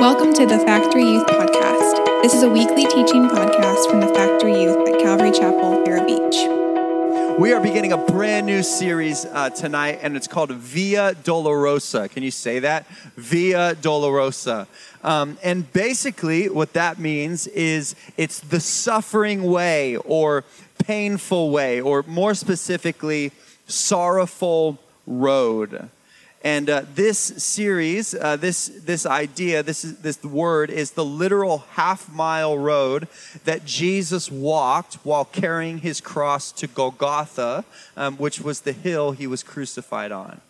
Welcome to the Factory Youth Podcast. This is a weekly teaching podcast from the Factory Youth at Calvary Chapel, Vero Beach. We are beginning a brand new series uh, tonight, and it's called Via Dolorosa. Can you say that? Via Dolorosa. Um, and basically, what that means is it's the suffering way, or painful way, or more specifically, sorrowful road. And uh, this series, uh, this this idea, this this word is the literal half mile road that Jesus walked while carrying his cross to Golgotha, um, which was the hill he was crucified on.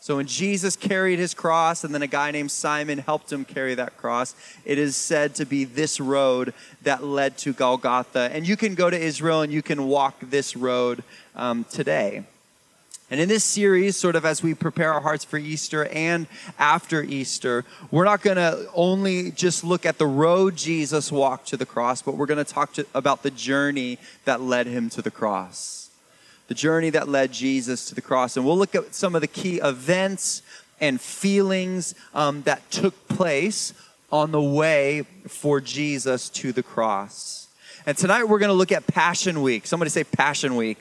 So when Jesus carried his cross, and then a guy named Simon helped him carry that cross, it is said to be this road that led to Golgotha. And you can go to Israel and you can walk this road um, today. And in this series, sort of as we prepare our hearts for Easter and after Easter, we're not going to only just look at the road Jesus walked to the cross, but we're going to talk about the journey that led him to the cross. The journey that led Jesus to the cross. And we'll look at some of the key events and feelings um, that took place on the way for Jesus to the cross. And tonight we're going to look at Passion Week. Somebody say Passion Week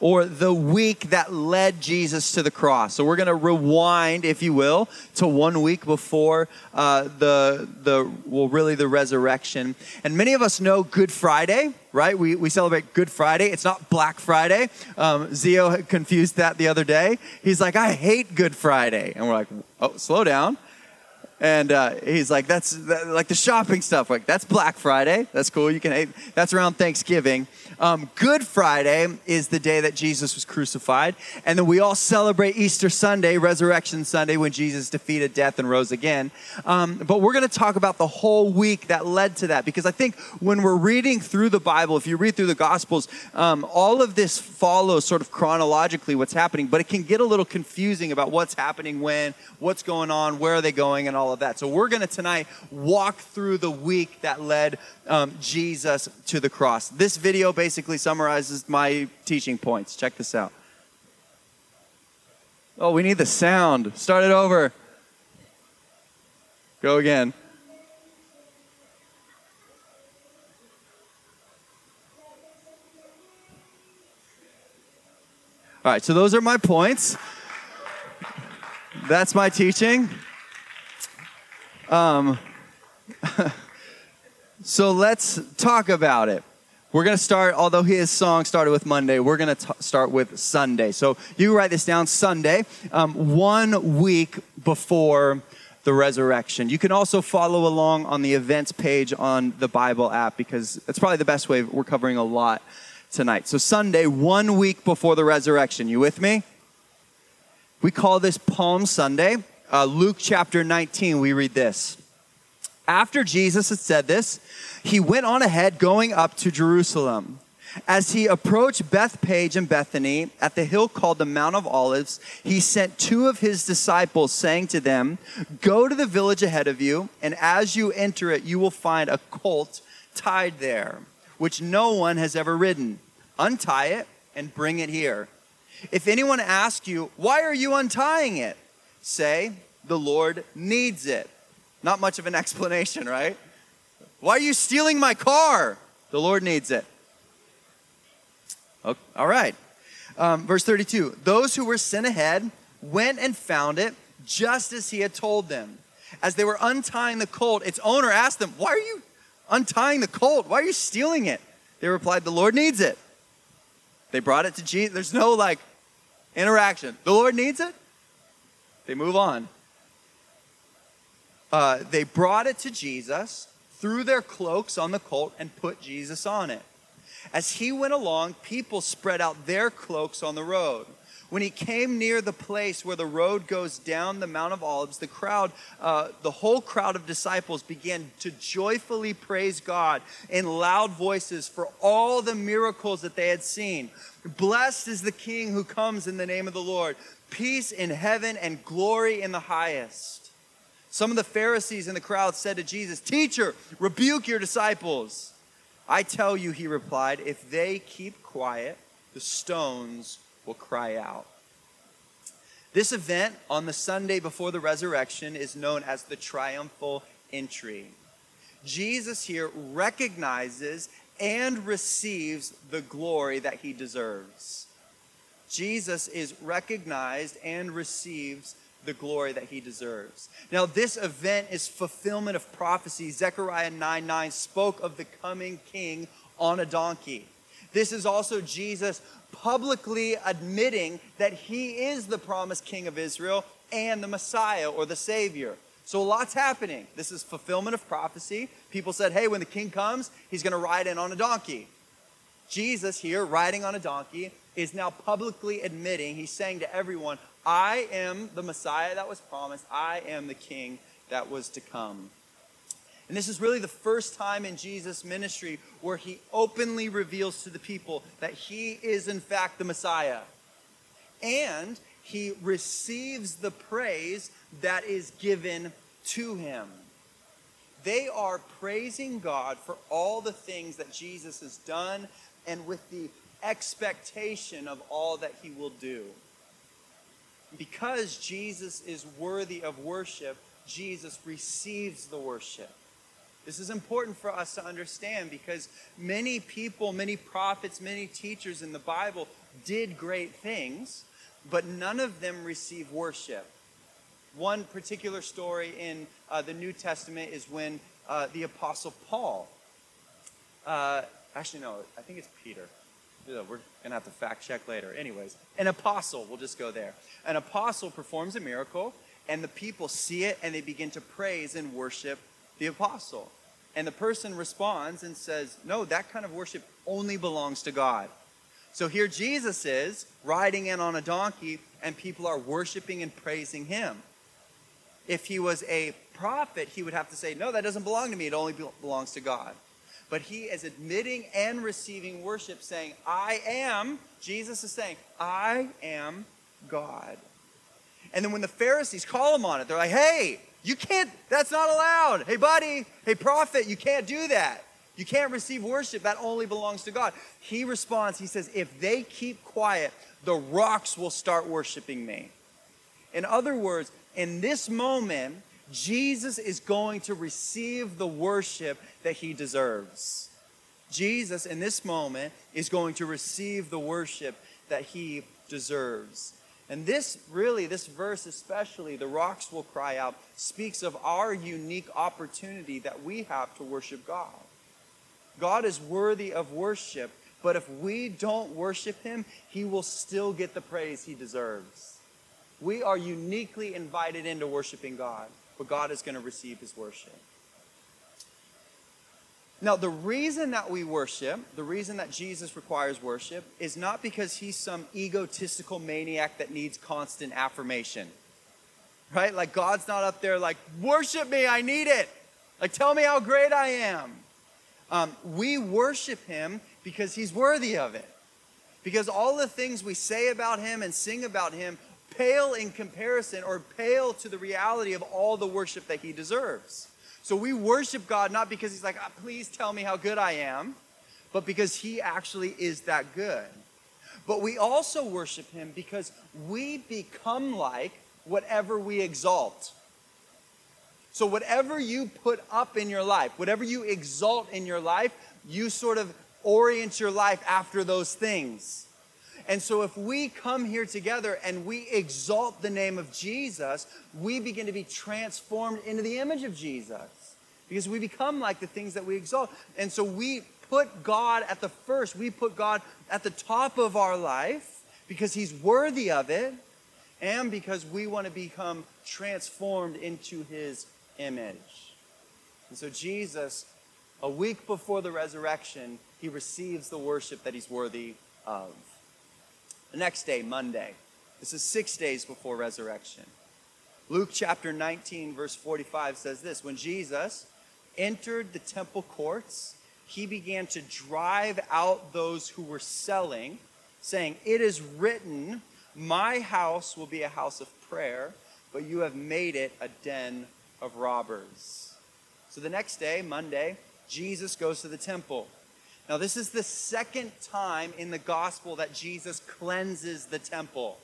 or the week that led Jesus to the cross. So we're going to rewind, if you will, to one week before uh, the the well, really the resurrection. And many of us know Good Friday, right? We we celebrate Good Friday. It's not Black Friday. Um, Zio confused that the other day. He's like, I hate Good Friday, and we're like, oh, slow down. And uh, he's like, that's that, like the shopping stuff. Like, that's Black Friday. That's cool. You can, that's around Thanksgiving. Um, Good Friday is the day that Jesus was crucified. And then we all celebrate Easter Sunday, Resurrection Sunday, when Jesus defeated death and rose again. Um, but we're going to talk about the whole week that led to that because I think when we're reading through the Bible, if you read through the Gospels, um, all of this follows sort of chronologically what's happening, but it can get a little confusing about what's happening when, what's going on, where are they going, and all of that. So we're going to tonight walk through the week that led um, Jesus to the cross. This video basically summarizes my teaching points. Check this out. Oh, we need the sound. Start it over. Go again. All right, so those are my points. That's my teaching. Um, So let's talk about it. We're going to start, although his song started with Monday, we're going to start with Sunday. So you write this down Sunday, um, one week before the resurrection. You can also follow along on the events page on the Bible app because it's probably the best way. We're covering a lot tonight. So, Sunday, one week before the resurrection. You with me? We call this Palm Sunday. Uh, Luke chapter 19, we read this. After Jesus had said this, he went on ahead going up to Jerusalem. As he approached Bethphage and Bethany at the hill called the Mount of Olives, he sent two of his disciples, saying to them, Go to the village ahead of you, and as you enter it, you will find a colt tied there, which no one has ever ridden. Untie it and bring it here. If anyone asks you, Why are you untying it? say, The Lord needs it. Not much of an explanation, right? Why are you stealing my car? The Lord needs it. Okay, all right. Um, verse 32 Those who were sent ahead went and found it just as he had told them. As they were untying the colt, its owner asked them, Why are you untying the colt? Why are you stealing it? They replied, The Lord needs it. They brought it to Jesus. There's no like interaction. The Lord needs it. They move on. Uh, they brought it to Jesus, threw their cloaks on the colt, and put Jesus on it. As he went along, people spread out their cloaks on the road. When he came near the place where the road goes down the Mount of Olives, the crowd, uh, the whole crowd of disciples began to joyfully praise God in loud voices for all the miracles that they had seen. Blessed is the King who comes in the name of the Lord. Peace in heaven and glory in the highest. Some of the Pharisees in the crowd said to Jesus, Teacher, rebuke your disciples. I tell you, he replied, if they keep quiet, the stones will cry out. This event on the Sunday before the resurrection is known as the triumphal entry. Jesus here recognizes and receives the glory that he deserves. Jesus is recognized and receives the glory that he deserves. Now, this event is fulfillment of prophecy. Zechariah 9 9 spoke of the coming king on a donkey. This is also Jesus publicly admitting that he is the promised king of Israel and the Messiah or the Savior. So a lot's happening. This is fulfillment of prophecy. People said, hey, when the king comes, he's going to ride in on a donkey. Jesus here, riding on a donkey, is now publicly admitting, he's saying to everyone, I am the Messiah that was promised. I am the king that was to come. And this is really the first time in Jesus' ministry where he openly reveals to the people that he is, in fact, the Messiah. And he receives the praise that is given to him. They are praising God for all the things that Jesus has done and with the expectation of all that he will do. Because Jesus is worthy of worship, Jesus receives the worship. This is important for us to understand because many people, many prophets, many teachers in the Bible did great things, but none of them receive worship. One particular story in uh, the New Testament is when uh, the Apostle Paul, uh, actually, no, I think it's Peter. We're going to have to fact check later. Anyways, an apostle, we'll just go there. An apostle performs a miracle, and the people see it and they begin to praise and worship the apostle. And the person responds and says, No, that kind of worship only belongs to God. So here Jesus is riding in on a donkey, and people are worshiping and praising him. If he was a prophet, he would have to say, No, that doesn't belong to me. It only belongs to God. But he is admitting and receiving worship, saying, I am, Jesus is saying, I am God. And then when the Pharisees call him on it, they're like, Hey, you can't, that's not allowed. Hey, buddy, hey, prophet, you can't do that. You can't receive worship. That only belongs to God. He responds, he says, if they keep quiet, the rocks will start worshiping me. In other words, in this moment, Jesus is going to receive the worship that he deserves. Jesus, in this moment, is going to receive the worship that he deserves. And this really, this verse especially, the rocks will cry out, speaks of our unique opportunity that we have to worship God. God is worthy of worship, but if we don't worship him, he will still get the praise he deserves. We are uniquely invited into worshiping God, but God is going to receive his worship. Now, the reason that we worship, the reason that Jesus requires worship, is not because he's some egotistical maniac that needs constant affirmation. Right? Like, God's not up there like, worship me, I need it. Like, tell me how great I am. Um, we worship him because he's worthy of it. Because all the things we say about him and sing about him pale in comparison or pale to the reality of all the worship that he deserves. So we worship God not because he's like, ah, please tell me how good I am, but because he actually is that good. But we also worship him because we become like whatever we exalt. So, whatever you put up in your life, whatever you exalt in your life, you sort of orient your life after those things. And so, if we come here together and we exalt the name of Jesus, we begin to be transformed into the image of Jesus because we become like the things that we exalt. And so, we put God at the first, we put God at the top of our life because He's worthy of it and because we want to become transformed into His image. And so Jesus, a week before the resurrection, he receives the worship that he's worthy of. The next day, Monday, this is six days before resurrection. Luke chapter 19, verse 45 says this When Jesus entered the temple courts, he began to drive out those who were selling, saying, It is written, My house will be a house of prayer, but you have made it a den of robbers. So the next day, Monday, Jesus goes to the temple. Now, this is the second time in the gospel that Jesus cleanses the temple.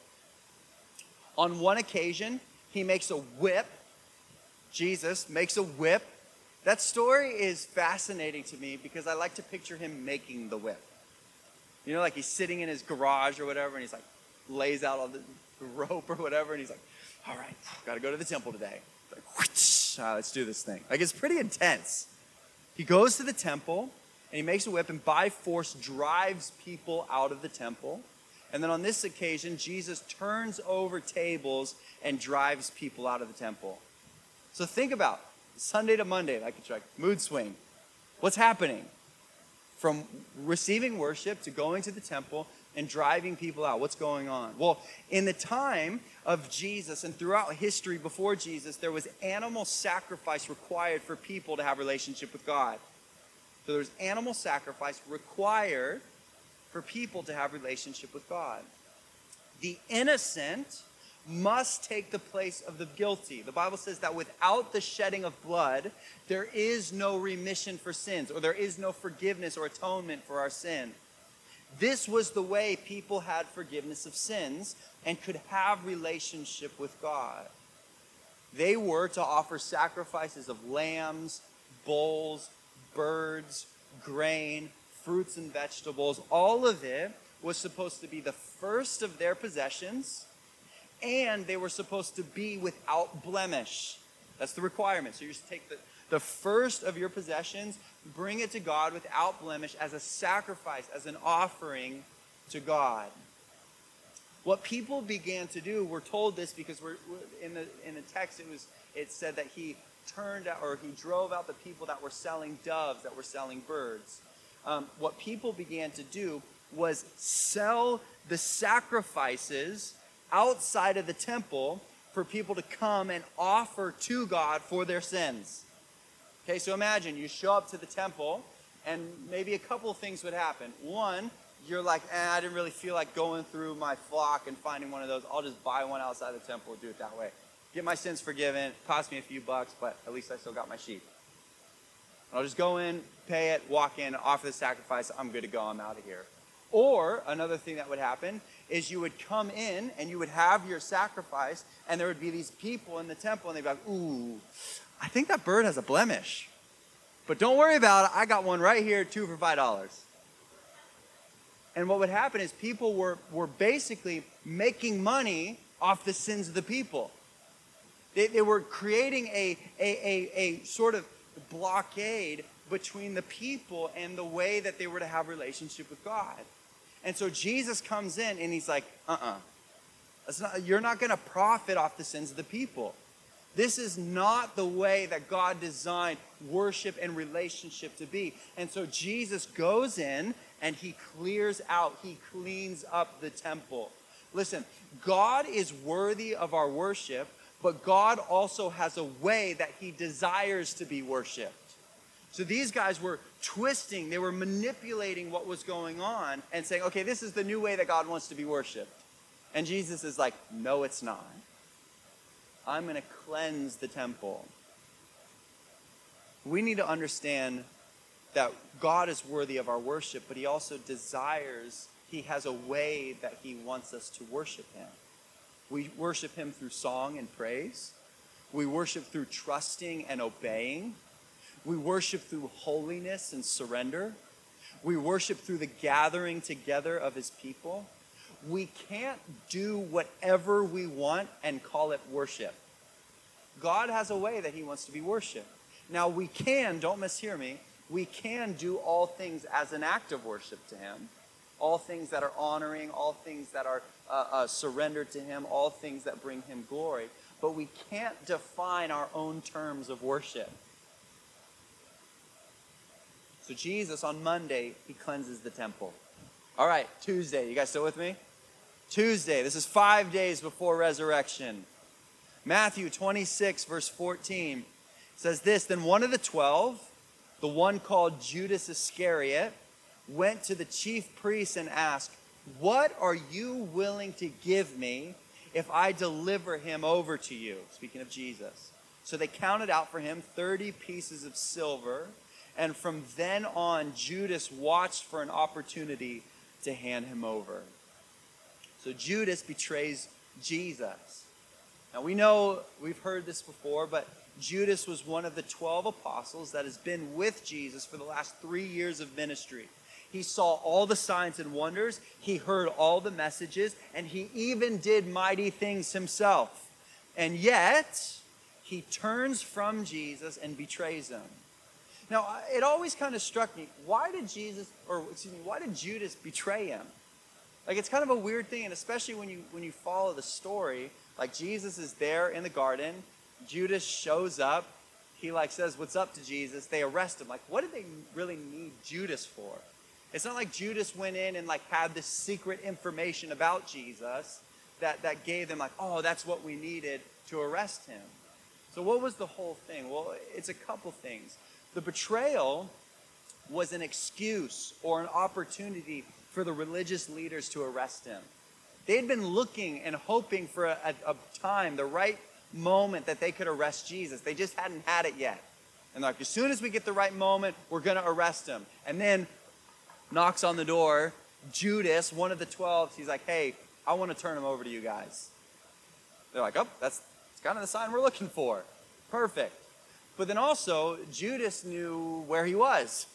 On one occasion, he makes a whip. Jesus makes a whip. That story is fascinating to me because I like to picture him making the whip. You know, like he's sitting in his garage or whatever, and he's like, lays out all the rope or whatever, and he's like, all right, got to go to the temple today. Like, let's do this thing. Like, it's pretty intense. He goes to the temple, and he makes a whip, and by force drives people out of the temple. And then on this occasion, Jesus turns over tables and drives people out of the temple. So think about Sunday to Monday, like a mood swing. What's happening? From receiving worship to going to the temple and driving people out. What's going on? Well, in the time of Jesus and throughout history before Jesus, there was animal sacrifice required for people to have relationship with God. So there's animal sacrifice required for people to have relationship with God. The innocent must take the place of the guilty. The Bible says that without the shedding of blood, there is no remission for sins, or there is no forgiveness or atonement for our sin. This was the way people had forgiveness of sins and could have relationship with God. They were to offer sacrifices of lambs, bulls, birds, grain, fruits and vegetables, all of it was supposed to be the first of their possessions, and they were supposed to be without blemish. That's the requirement. So you just take the, the first of your possessions, bring it to God without blemish as a sacrifice, as an offering to God. What people began to do, we're told this because we're, in the in the text it was it said that he turned out or he drove out the people that were selling doves, that were selling birds um, what people began to do was sell the sacrifices outside of the temple for people to come and offer to God for their sins. Okay, so imagine you show up to the temple and maybe a couple things would happen. One, you're like, eh, I didn't really feel like going through my flock and finding one of those. I'll just buy one outside the temple do it that way. Get my sins forgiven. Cost me a few bucks, but at least I still got my sheep. I'll just go in, pay it, walk in, offer the sacrifice. I'm good to go. I'm out of here. Or another thing that would happen is you would come in and you would have your sacrifice, and there would be these people in the temple, and they'd be like, Ooh, I think that bird has a blemish. But don't worry about it. I got one right here, two for five dollars. And what would happen is people were, were basically making money off the sins of the people. They, they were creating a, a, a, a sort of blockade between the people and the way that they were to have relationship with God. And so Jesus comes in and he's like, uh-uh. Not, you're not going to profit off the sins of the people. This is not the way that God designed worship and relationship to be. And so Jesus goes in and he clears out, he cleans up the temple. Listen, God is worthy of our worship but God also has a way that he desires to be worshiped. So these guys were twisting, they were manipulating what was going on and saying, okay, this is the new way that God wants to be worshiped. And Jesus is like, no, it's not. I'm going to cleanse the temple. We need to understand that God is worthy of our worship, but he also desires, he has a way that he wants us to worship him. We worship Him through song and praise. We worship through trusting and obeying. We worship through holiness and surrender. We worship through the gathering together of His people. We can't do whatever we want and call it worship. God has a way that He wants to be worshiped. Now, we can, don't mishear me, we can do all things as an act of worship to Him all things that are honoring, all things that are uh, uh, surrendered to Him, all things that bring Him glory. But we can't define our own terms of worship. So, Jesus on Monday, He cleanses the temple. All right, Tuesday. You guys still with me? Tuesday. This is five days before resurrection. Matthew 26, verse 14 says this Then one of the twelve, the one called Judas Iscariot, went to the chief priests and asked, What are you willing to give me if I deliver him over to you? Speaking of Jesus. So they counted out for him 30 pieces of silver. And from then on, Judas watched for an opportunity to hand him over. So Judas betrays Jesus. Now we know we've heard this before, but Judas was one of the 12 apostles that has been with Jesus for the last three years of ministry. He saw all the signs and wonders, he heard all the messages, and he even did mighty things himself. And yet, he turns from Jesus and betrays him. Now, it always kind of struck me why did Jesus, or excuse me, why did Judas betray him? Like, it's kind of a weird thing, and especially when you, when you follow the story, like Jesus is there in the garden, Judas shows up, he like says, What's up to Jesus? They arrest him. Like, what did they really need Judas for? It's not like Judas went in and like had this secret information about Jesus that, that gave them like, oh, that's what we needed to arrest him. So what was the whole thing? Well, it's a couple things. The betrayal was an excuse or an opportunity for the religious leaders to arrest him. They had been looking and hoping for a, a, a time, the right moment that they could arrest Jesus. They just hadn't had it yet. And like, as soon as we get the right moment, we're going to arrest him. And then knocks on the door. Judas, one of the 12, he's like, hey, I want to turn him over to you guys. They're like, oh, that's, that's kind of the sign we're looking for. Perfect. But then also, Judas knew where he was.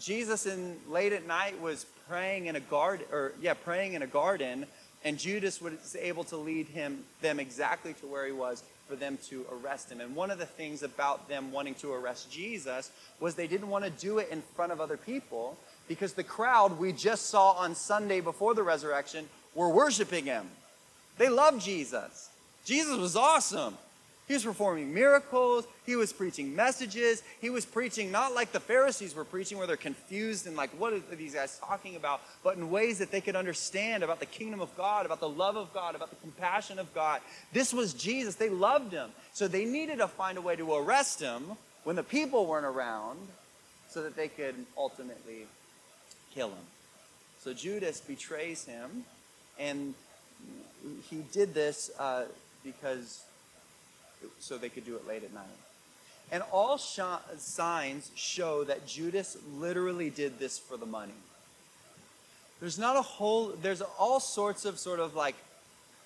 Jesus in late at night was praying in a garden, or yeah, praying in a garden, and Judas was able to lead him them exactly to where he was for them to arrest him. And one of the things about them wanting to arrest Jesus was they didn't want to do it in front of other people because the crowd we just saw on Sunday before the resurrection were worshiping him. They loved Jesus. Jesus was awesome. He was performing miracles. He was preaching messages. He was preaching not like the Pharisees were preaching, where they're confused and like, what are these guys talking about? But in ways that they could understand about the kingdom of God, about the love of God, about the compassion of God. This was Jesus. They loved him. So they needed to find a way to arrest him when the people weren't around so that they could ultimately kill him. So Judas betrays him, and he did this uh, because so they could do it late at night. And all sh- signs show that Judas literally did this for the money. There's not a whole, there's all sorts of sort of like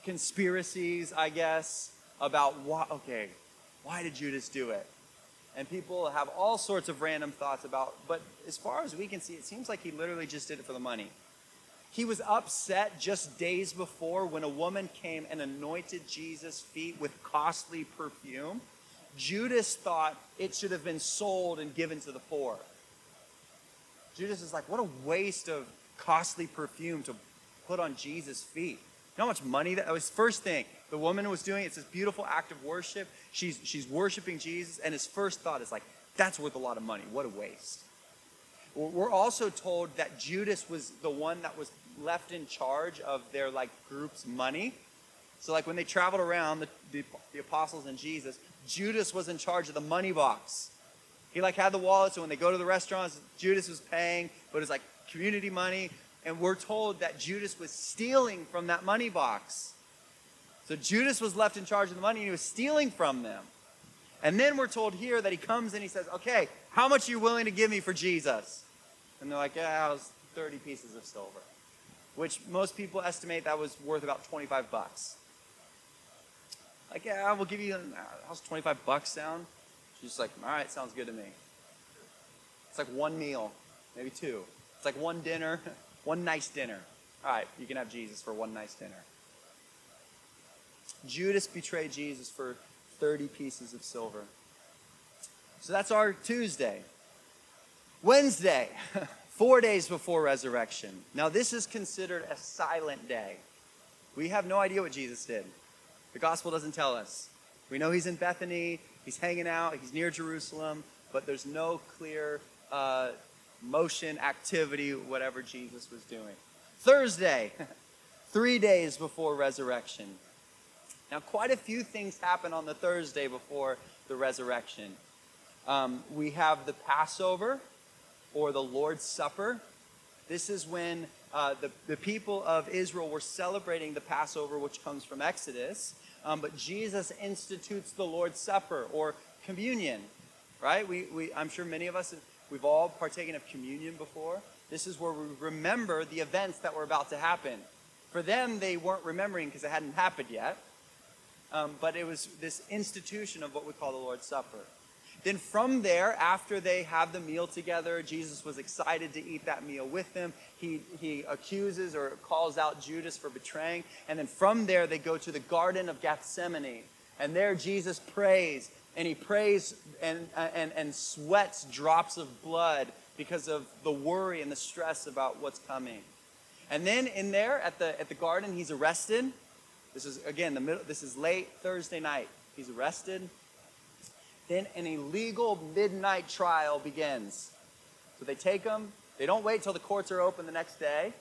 conspiracies, I guess, about why, okay, why did Judas do it? And people have all sorts of random thoughts about, but as far as we can see, it seems like he literally just did it for the money. He was upset just days before when a woman came and anointed Jesus' feet with costly perfume. Judas thought it should have been sold and given to the poor. Judas is like, what a waste of costly perfume to put on Jesus' feet. You know how much money that, that was? First thing the woman was doing. It's this beautiful act of worship. She's she's worshiping Jesus, and his first thought is like, that's worth a lot of money. What a waste. We're also told that Judas was the one that was left in charge of their like group's money. So like when they traveled around, the, the, the apostles and Jesus, Judas was in charge of the money box. He like had the wallet, so when they go to the restaurants, Judas was paying, but it's like community money. And we're told that Judas was stealing from that money box. So Judas was left in charge of the money and he was stealing from them. And then we're told here that he comes and he says, Okay, how much are you willing to give me for Jesus? And they're like, yeah, it was 30 pieces of silver, which most people estimate that was worth about 25 bucks. Like, yeah, we'll give you, uh, how's 25 bucks sound? She's just like, all right, sounds good to me. It's like one meal, maybe two. It's like one dinner, one nice dinner. All right, you can have Jesus for one nice dinner. Judas betrayed Jesus for 30 pieces of silver. So that's our Tuesday. Wednesday, four days before resurrection. Now, this is considered a silent day. We have no idea what Jesus did. The gospel doesn't tell us. We know he's in Bethany, he's hanging out, he's near Jerusalem, but there's no clear uh, motion, activity, whatever Jesus was doing. Thursday, three days before resurrection. Now, quite a few things happen on the Thursday before the resurrection. Um, we have the Passover, or the Lord's Supper. This is when uh, the, the people of Israel were celebrating the Passover, which comes from Exodus. Um, but Jesus institutes the Lord's Supper or communion, right? We, we, I'm sure many of us, we've all partaken of communion before. This is where we remember the events that were about to happen. For them, they weren't remembering because it hadn't happened yet. Um, but it was this institution of what we call the Lord's Supper. Then from there, after they have the meal together, Jesus was excited to eat that meal with them. He, he accuses or calls out Judas for betraying. And then from there, they go to the Garden of Gethsemane. And there, Jesus prays. And he prays and, and, and sweats drops of blood because of the worry and the stress about what's coming. And then in there at the, at the garden, he's arrested. This is, again, the middle, this is late Thursday night. He's arrested. Then an illegal midnight trial begins. So they take him. They don't wait till the courts are open the next day.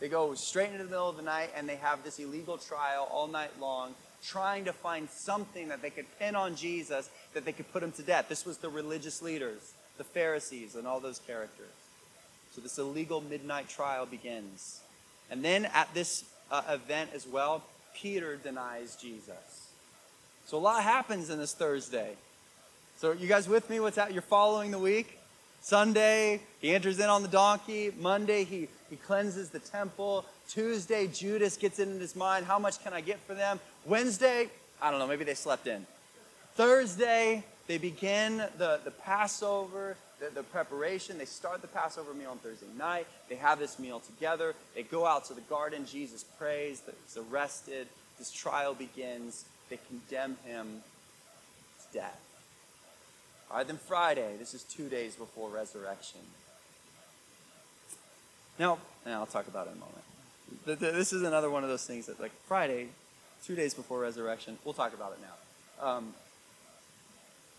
They go straight into the middle of the night and they have this illegal trial all night long, trying to find something that they could pin on Jesus that they could put him to death. This was the religious leaders, the Pharisees, and all those characters. So this illegal midnight trial begins. And then at this uh, event as well, Peter denies Jesus. So a lot happens in this Thursday. So you guys with me? What's that? You're following the week? Sunday, he enters in on the donkey. Monday, he, he cleanses the temple. Tuesday, Judas gets it in his mind. How much can I get for them? Wednesday, I don't know, maybe they slept in. Thursday, they begin the, the Passover, the, the preparation. They start the Passover meal on Thursday night. They have this meal together. They go out to the garden. Jesus prays. He's arrested. This trial begins. They condemn him to death. All right, then Friday. This is two days before resurrection. Now, now I'll talk about it in a moment. This is another one of those things that, like Friday, two days before resurrection. We'll talk about it now. Um,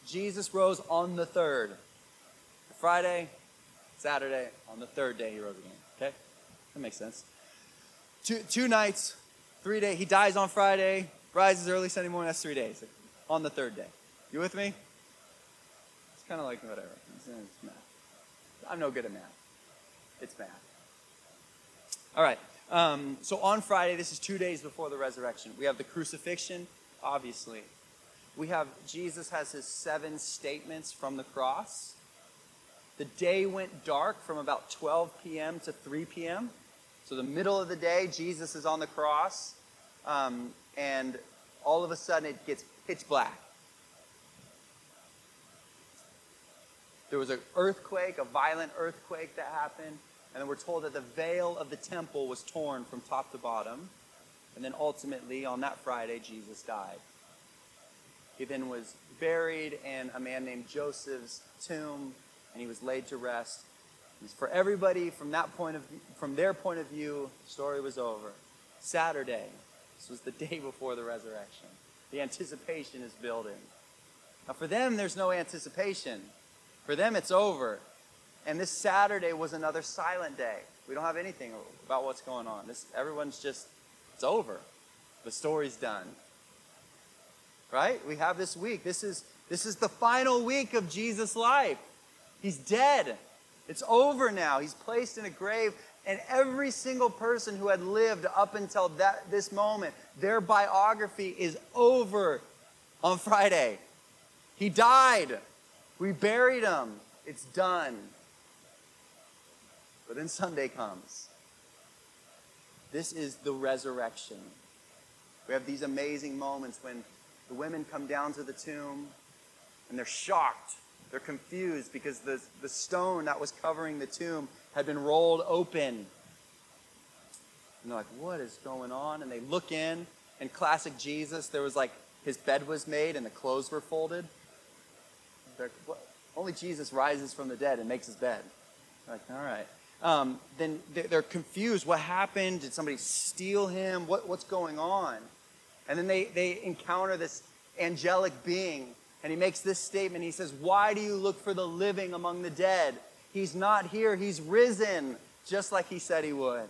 Jesus rose on the third. Friday, Saturday, on the third day he rose again. Okay? That makes sense. Two, two nights, three days. He dies on Friday, rises early Sunday morning. That's three days. On the third day. You with me? It's kind of like whatever. It's, it's math. I'm no good at math. It's math. All right. Um, so on Friday, this is two days before the resurrection. We have the crucifixion, obviously. We have Jesus has his seven statements from the cross. The day went dark from about 12 p.m. to 3 p.m. So the middle of the day, Jesus is on the cross, um, and all of a sudden it gets pitch black. There was an earthquake, a violent earthquake that happened, and then we're told that the veil of the temple was torn from top to bottom. And then ultimately, on that Friday, Jesus died. He then was buried in a man named Joseph's tomb, and he was laid to rest. For everybody, from that point of from their point of view, the story was over. Saturday, this was the day before the resurrection. The anticipation is building. Now, for them, there's no anticipation. For them, it's over. And this Saturday was another silent day. We don't have anything about what's going on. This, everyone's just, it's over. The story's done. Right? We have this week. This is, this is the final week of Jesus' life. He's dead. It's over now. He's placed in a grave. And every single person who had lived up until that, this moment, their biography is over on Friday. He died. We buried him. It's done. But then Sunday comes. This is the resurrection. We have these amazing moments when the women come down to the tomb and they're shocked. They're confused because the, the stone that was covering the tomb had been rolled open. And they're like, what is going on? And they look in, and classic Jesus, there was like his bed was made and the clothes were folded. They're, only Jesus rises from the dead and makes his bed. Like, all right. Um, then they're confused. What happened? Did somebody steal him? What, what's going on? And then they, they encounter this angelic being, and he makes this statement. He says, Why do you look for the living among the dead? He's not here, he's risen, just like he said he would.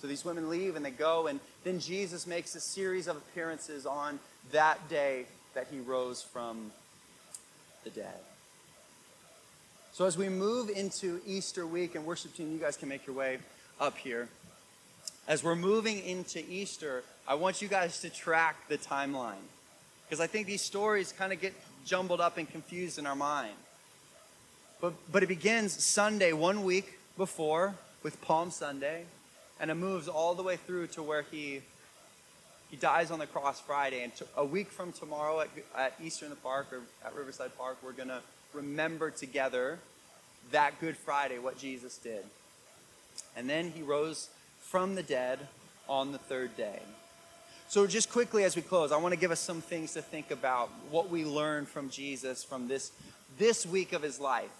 So these women leave and they go, and then Jesus makes a series of appearances on that day that he rose from the dead. So as we move into Easter week, and worship team, you guys can make your way up here. As we're moving into Easter, I want you guys to track the timeline. Because I think these stories kind of get jumbled up and confused in our mind. But, but it begins Sunday, one week before, with Palm Sunday, and it moves all the way through to where he he dies on the cross Friday, and a week from tomorrow at, at Easter in the Park or at Riverside Park, we're going to remember together that Good Friday, what Jesus did. And then he rose from the dead on the third day. So, just quickly as we close, I want to give us some things to think about what we learned from Jesus from this, this week of his life.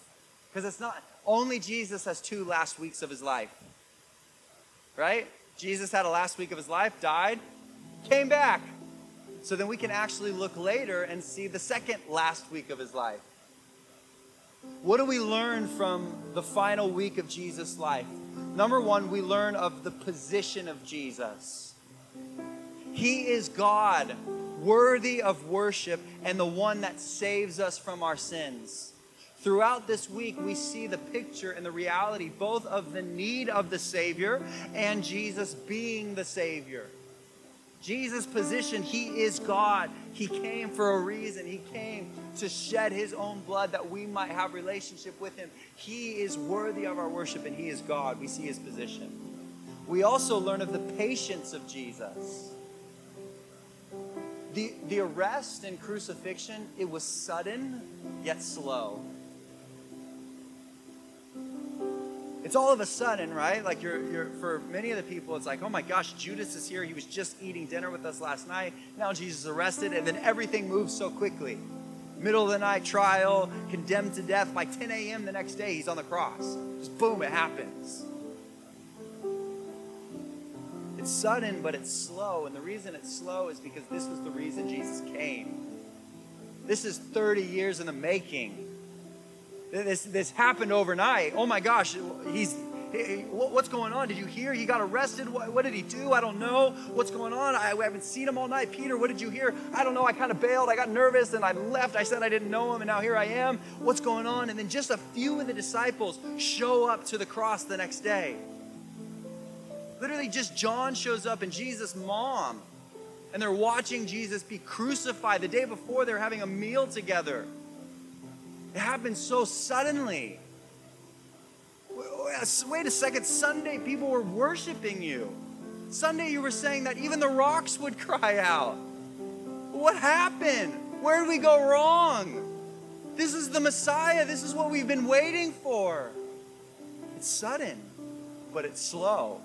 Because it's not only Jesus has two last weeks of his life, right? Jesus had a last week of his life, died, came back. So then we can actually look later and see the second last week of his life. What do we learn from the final week of Jesus' life? Number one, we learn of the position of Jesus. He is God, worthy of worship, and the one that saves us from our sins. Throughout this week, we see the picture and the reality both of the need of the Savior and Jesus being the Savior. Jesus' position, He is God. He came for a reason. He came to shed His own blood that we might have relationship with Him. He is worthy of our worship and He is God. We see His position. We also learn of the patience of Jesus. The, the arrest and crucifixion, it was sudden yet slow. It's all of a sudden, right? Like you're, you're for many of the people, it's like, oh my gosh, Judas is here. He was just eating dinner with us last night. Now Jesus is arrested, and then everything moves so quickly. Middle of the night trial, condemned to death. By 10 a.m. the next day, he's on the cross. Just boom, it happens. It's sudden, but it's slow. And the reason it's slow is because this was the reason Jesus came. This is 30 years in the making. This, this happened overnight. Oh my gosh, he's what's going on? Did you hear? He got arrested. What, what, did he do? I don't know. What's going on? I, I, haven't seen him all night. Peter, what did you hear? I don't know. I kind of bailed. I got nervous and I left. I said I didn't know him, and now here I am. What's going on? And then just a few of the disciples show up to the cross the next day. Literally, just John shows up and Jesus' mom, and they're watching Jesus be crucified. The day before, they're having a meal together. It happened so suddenly. Wait a second. Sunday, people were worshiping you. Sunday, you were saying that even the rocks would cry out. What happened? Where did we go wrong? This is the Messiah. This is what we've been waiting for. It's sudden, but it's slow.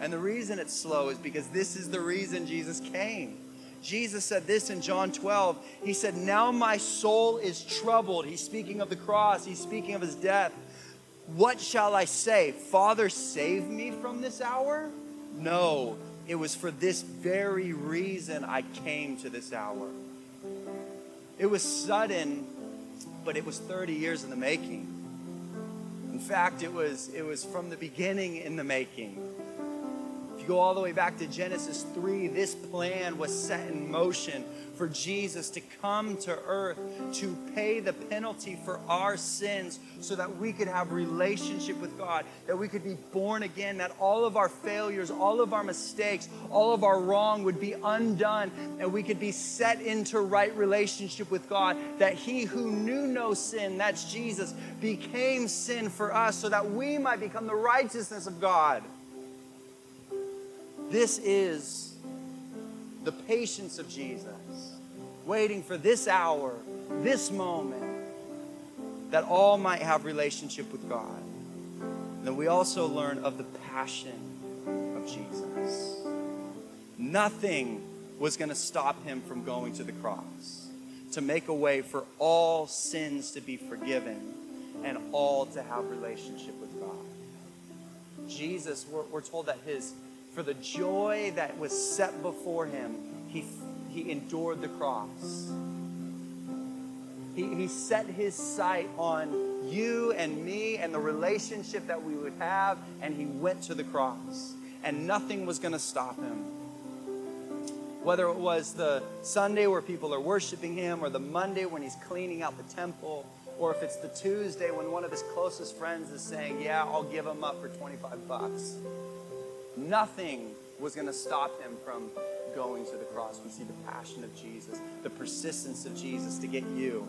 And the reason it's slow is because this is the reason Jesus came. Jesus said this in John 12. He said, Now my soul is troubled. He's speaking of the cross, he's speaking of his death. What shall I say? Father, save me from this hour? No, it was for this very reason I came to this hour. It was sudden, but it was 30 years in the making. In fact, it was, it was from the beginning in the making go all the way back to Genesis 3, this plan was set in motion for Jesus to come to earth to pay the penalty for our sins so that we could have relationship with God, that we could be born again, that all of our failures, all of our mistakes, all of our wrong would be undone and we could be set into right relationship with God, that he who knew no sin, that's Jesus, became sin for us so that we might become the righteousness of God. This is the patience of Jesus, waiting for this hour, this moment, that all might have relationship with God. And then we also learn of the passion of Jesus. Nothing was going to stop him from going to the cross to make a way for all sins to be forgiven and all to have relationship with God. Jesus, we're, we're told that his for the joy that was set before him, he, he endured the cross. He, he set his sight on you and me and the relationship that we would have, and he went to the cross. And nothing was going to stop him. Whether it was the Sunday where people are worshiping him, or the Monday when he's cleaning out the temple, or if it's the Tuesday when one of his closest friends is saying, Yeah, I'll give him up for 25 bucks. Nothing was going to stop him from going to the cross. We see the passion of Jesus, the persistence of Jesus to get you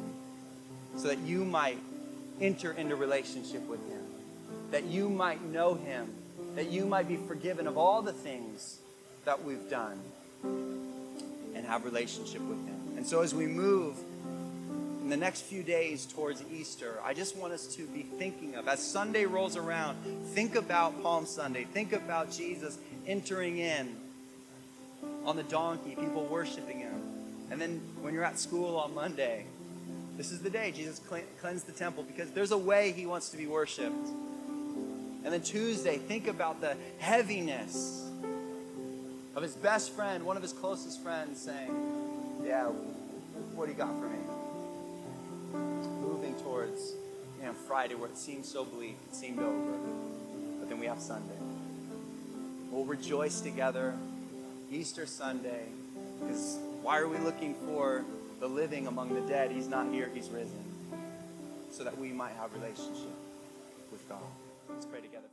so that you might enter into relationship with him, that you might know him, that you might be forgiven of all the things that we've done. and have relationship with Him. And so as we move the next few days towards Easter, I just want us to be thinking of, as Sunday rolls around, think about Palm Sunday. Think about Jesus entering in on the donkey, people worshiping Him. And then when you're at school on Monday, this is the day Jesus cleansed the temple because there's a way He wants to be worshiped. And then Tuesday, think about the heaviness of his best friend, one of his closest friends, saying, Yeah, what do you got for me? Know, Friday where it seemed so bleak, it seemed over. But then we have Sunday. We'll rejoice together Easter Sunday because why are we looking for the living among the dead? He's not here, he's risen. So that we might have relationship with God. Let's pray together.